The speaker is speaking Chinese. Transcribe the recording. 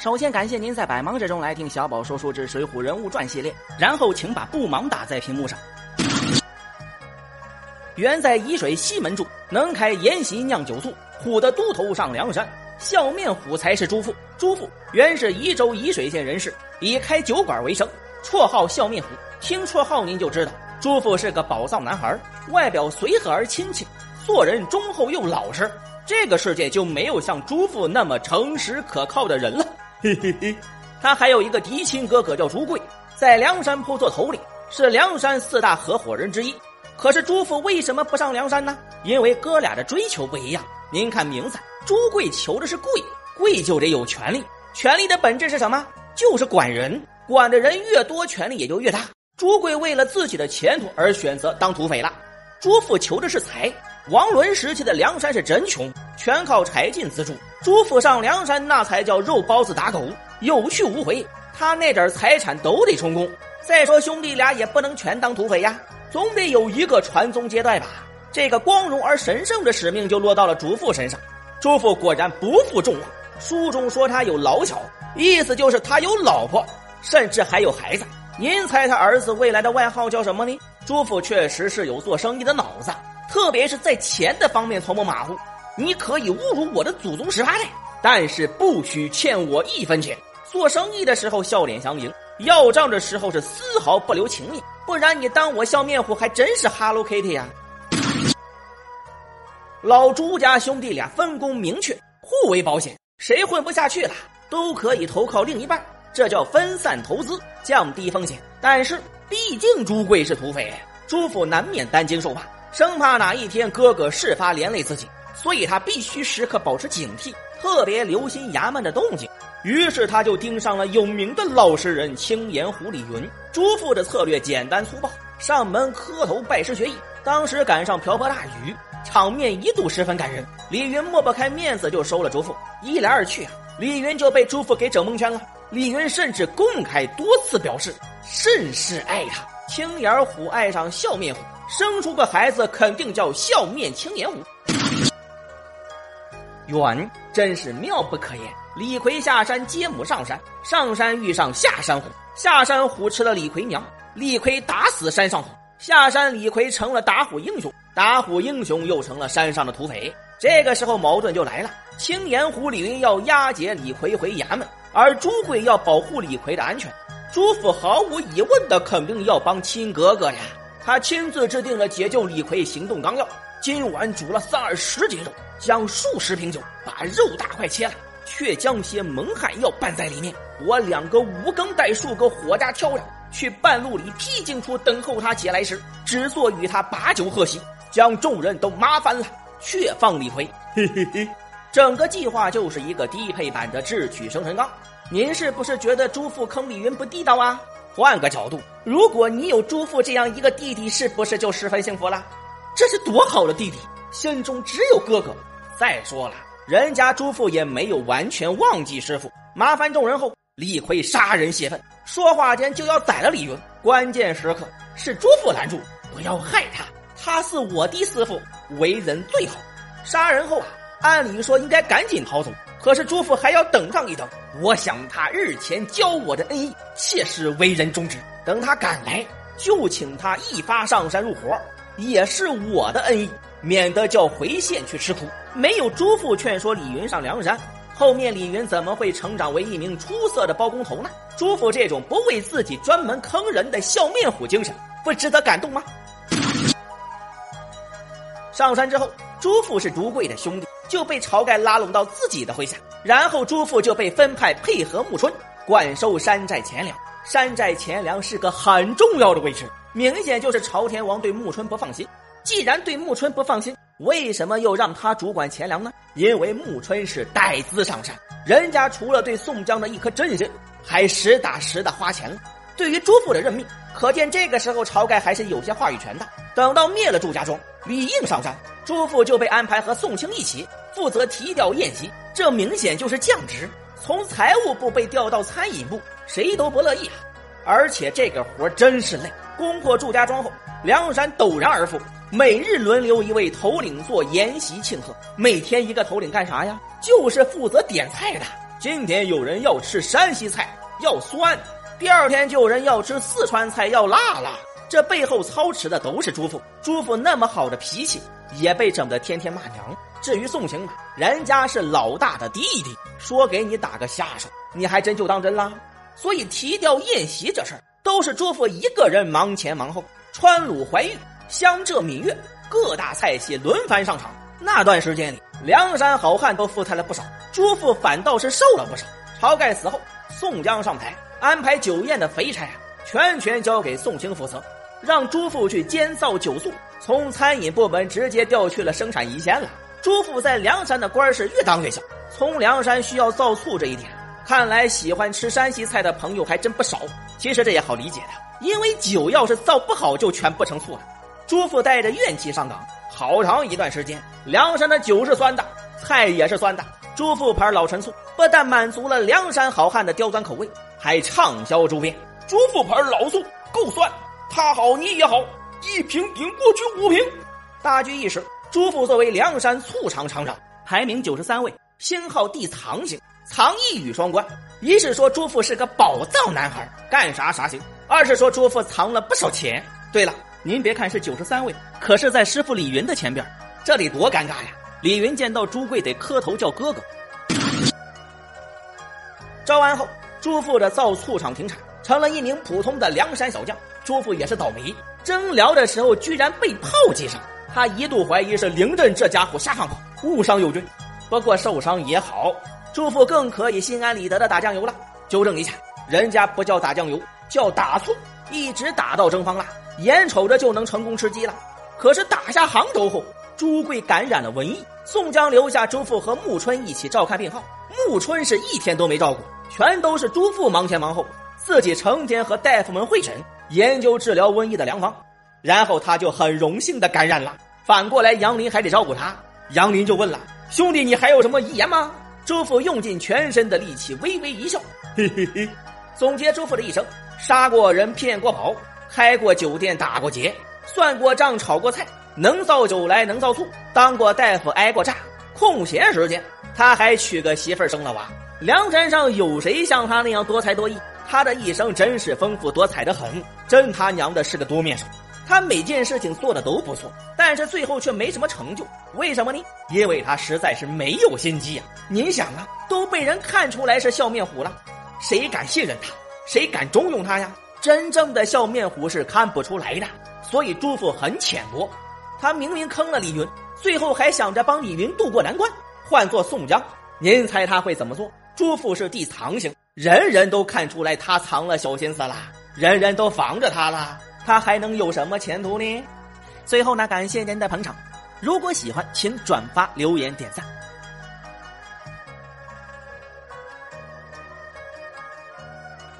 首先感谢您在百忙之中来听小宝说书之《水浒人物传》系列，然后请把不忙打在屏幕上。原在沂水西门住，能开筵席酿酒醋，虎得都头上梁山。笑面虎才是朱富，朱富原是宜州沂水县人士，以开酒馆为生，绰号笑面虎。听绰号您就知道，朱富是个宝藏男孩，外表随和而亲切，做人忠厚又老实。这个世界就没有像朱富那么诚实可靠的人了。嘿嘿嘿，他还有一个嫡亲哥哥叫朱贵，在梁山泊做头领，是梁山四大合伙人之一。可是朱富为什么不上梁山呢？因为哥俩的追求不一样。您看名字，朱贵求的是贵，贵就得有权利。权力的本质是什么？就是管人，管的人越多，权力也就越大。朱贵为了自己的前途而选择当土匪了。朱富求的是财。王伦时期的梁山是真穷，全靠柴进资助。朱富上梁山，那才叫肉包子打狗，有去无回。他那点财产都得充公。再说兄弟俩也不能全当土匪呀。总得有一个传宗接代吧，这个光荣而神圣的使命就落到了朱富身上。朱富果然不负众望，书中说他有老小，意思就是他有老婆，甚至还有孩子。您猜他儿子未来的外号叫什么呢？朱富确实是有做生意的脑子，特别是在钱的方面从不马虎。你可以侮辱我的祖宗十八代，但是不许欠我一分钱。做生意的时候笑脸相迎，要账的时候是丝毫不留情面。不然你当我笑面虎还真是 Hello Kitty 呀！老朱家兄弟俩分工明确，互为保险，谁混不下去了都可以投靠另一半，这叫分散投资，降低风险。但是毕竟朱贵是土匪，朱府难免担惊受怕，生怕哪一天哥哥事发连累自己，所以他必须时刻保持警惕，特别留心衙门的动静。于是他就盯上了有名的老实人青岩湖李云。朱富的策略简单粗暴，上门磕头拜师学艺。当时赶上瓢泼大雨，场面一度十分感人。李云抹不开面子，就收了朱富。一来二去啊，李云就被朱富给整蒙圈了。李云甚至公开多次表示甚是爱他。青眼虎爱上笑面虎，生出个孩子肯定叫笑面青眼虎。远真是妙不可言。李逵下山接母上山，上山遇上下山虎，下山虎吃了李逵娘，李逵打死山上虎，下山李逵成了打虎英雄，打虎英雄又成了山上的土匪。这个时候矛盾就来了，青岩虎李云要押解李逵回衙门，而朱贵要保护李逵的安全。朱府毫无疑问的肯定要帮亲哥哥呀，他亲自制定了解救李逵行动纲要，今晚煮了三二十斤肉，将数十瓶酒，把肉大块切了。却将些蒙汗药拌在里面，我两个五更带数个火家挑着，去半路里僻静处等候他解来时，只做与他把酒喝席，将众人都麻烦了，却放李逵。嘿嘿嘿，整个计划就是一个低配版的智取生辰纲。您是不是觉得朱富坑李云不地道啊？换个角度，如果你有朱富这样一个弟弟，是不是就十分幸福了？这是多好的弟弟，心中只有哥哥。再说了。人家朱富也没有完全忘记师傅，麻烦众人后，李逵杀人泄愤，说话间就要宰了李云。关键时刻是朱富拦住，不要害他，他是我的师傅，为人最好。杀人后啊，按理说应该赶紧逃走，可是朱富还要等上一等。我想他日前教我的恩义，切是为人忠直。等他赶来，就请他一发上山入伙，也是我的恩义。免得叫回县去吃苦。没有朱富劝说李云上梁山，后面李云怎么会成长为一名出色的包工头呢？朱父这种不为自己专门坑人的笑面虎精神，不值得感动吗？上山之后，朱富是朱贵的兄弟，就被晁盖拉拢到自己的麾下，然后朱富就被分派配合穆春管收山寨钱粮。山寨钱粮是个很重要的位置，明显就是朝天王对穆春不放心。既然对穆春不放心，为什么又让他主管钱粮呢？因为穆春是带资上山，人家除了对宋江的一颗真心，还实打实的花钱了。对于朱富的任命，可见这个时候晁盖还是有些话语权的。等到灭了祝家庄，李应上山，朱富就被安排和宋清一起负责提调宴席，这明显就是降职。从财务部被调到餐饮部，谁都不乐意啊！而且这个活真是累。攻破祝家庄后，梁山陡然而富。每日轮流一位头领做筵席庆贺，每天一个头领干啥呀？就是负责点菜的。今天有人要吃山西菜，要酸；第二天就有人要吃四川菜，要辣辣。这背后操持的都是朱父。朱父那么好的脾气，也被整得天天骂娘。至于宋晴嘛，人家是老大的弟弟，说给你打个下手，你还真就当真啦。所以提掉宴席这事儿，都是朱父一个人忙前忙后。川鲁淮豫、湘浙闽粤各大菜系轮番上场，那段时间里，梁山好汉都富态了不少，朱父反倒是瘦了不少。晁盖死后，宋江上台安排酒宴的肥差啊，全权交给宋清负责。让朱父去监造酒宿，从餐饮部门直接调去了生产一线了。朱父在梁山的官是越当越小。从梁山需要造醋这一点，看来喜欢吃山西菜的朋友还真不少。其实这也好理解的，因为酒要是造不好，就全不成醋了。朱父带着怨气上岗，好长一段时间，梁山的酒是酸的，菜也是酸的。朱父牌老陈醋不但满足了梁山好汉的刁钻口味，还畅销周边。朱父牌老醋够酸。他好，你也好，一瓶顶过去五瓶。大局意识，朱父作为梁山醋厂厂长，排名九十三位，星号地藏星，藏一语双关。一是说朱父是个宝藏男孩，干啥啥行；二是说朱父藏了不少钱。对了，您别看是九十三位，可是在师傅李云的前边，这得多尴尬呀！李云见到朱贵得磕头叫哥哥。招安后，朱父的造醋厂停产，成了一名普通的梁山小将。朱父也是倒霉，征辽的时候居然被炮击上，他一度怀疑是凌振这家伙瞎放炮，误伤友军。不过受伤也好，朱父更可以心安理得的打酱油了。纠正一下，人家不叫打酱油，叫打醋，一直打到征方腊，眼瞅着就能成功吃鸡了。可是打下杭州后，朱贵感染了瘟疫，宋江留下朱父和穆春一起照看病号。穆春是一天都没照顾，全都是朱父忙前忙后，自己成天和大夫们会诊。研究治疗瘟疫的良方，然后他就很荣幸的感染了。反过来，杨林还得照顾他。杨林就问了：“兄弟，你还有什么遗言吗？”朱父用尽全身的力气，微微一笑，嘿嘿嘿，总结朱父的一生：杀过人，骗过宝，开过酒店，打过劫，算过账，炒过菜，能造酒来，能造醋，当过大夫，挨过炸。空闲时间，他还娶个媳妇儿，生了娃。梁山上有谁像他那样多才多艺？他的一生真是丰富多彩的很，真他娘的是个多面手。他每件事情做的都不错，但是最后却没什么成就。为什么呢？因为他实在是没有心机呀！您想啊，都被人看出来是笑面虎了，谁敢信任他？谁敢重用他呀？真正的笑面虎是看不出来的。所以朱父很浅薄，他明明坑了李云，最后还想着帮李云渡过难关。换做宋江，您猜他会怎么做？朱父是地藏星。人人都看出来他藏了小心思了，人人都防着他了，他还能有什么前途呢？最后呢，感谢您的捧场，如果喜欢，请转发、留言、点赞。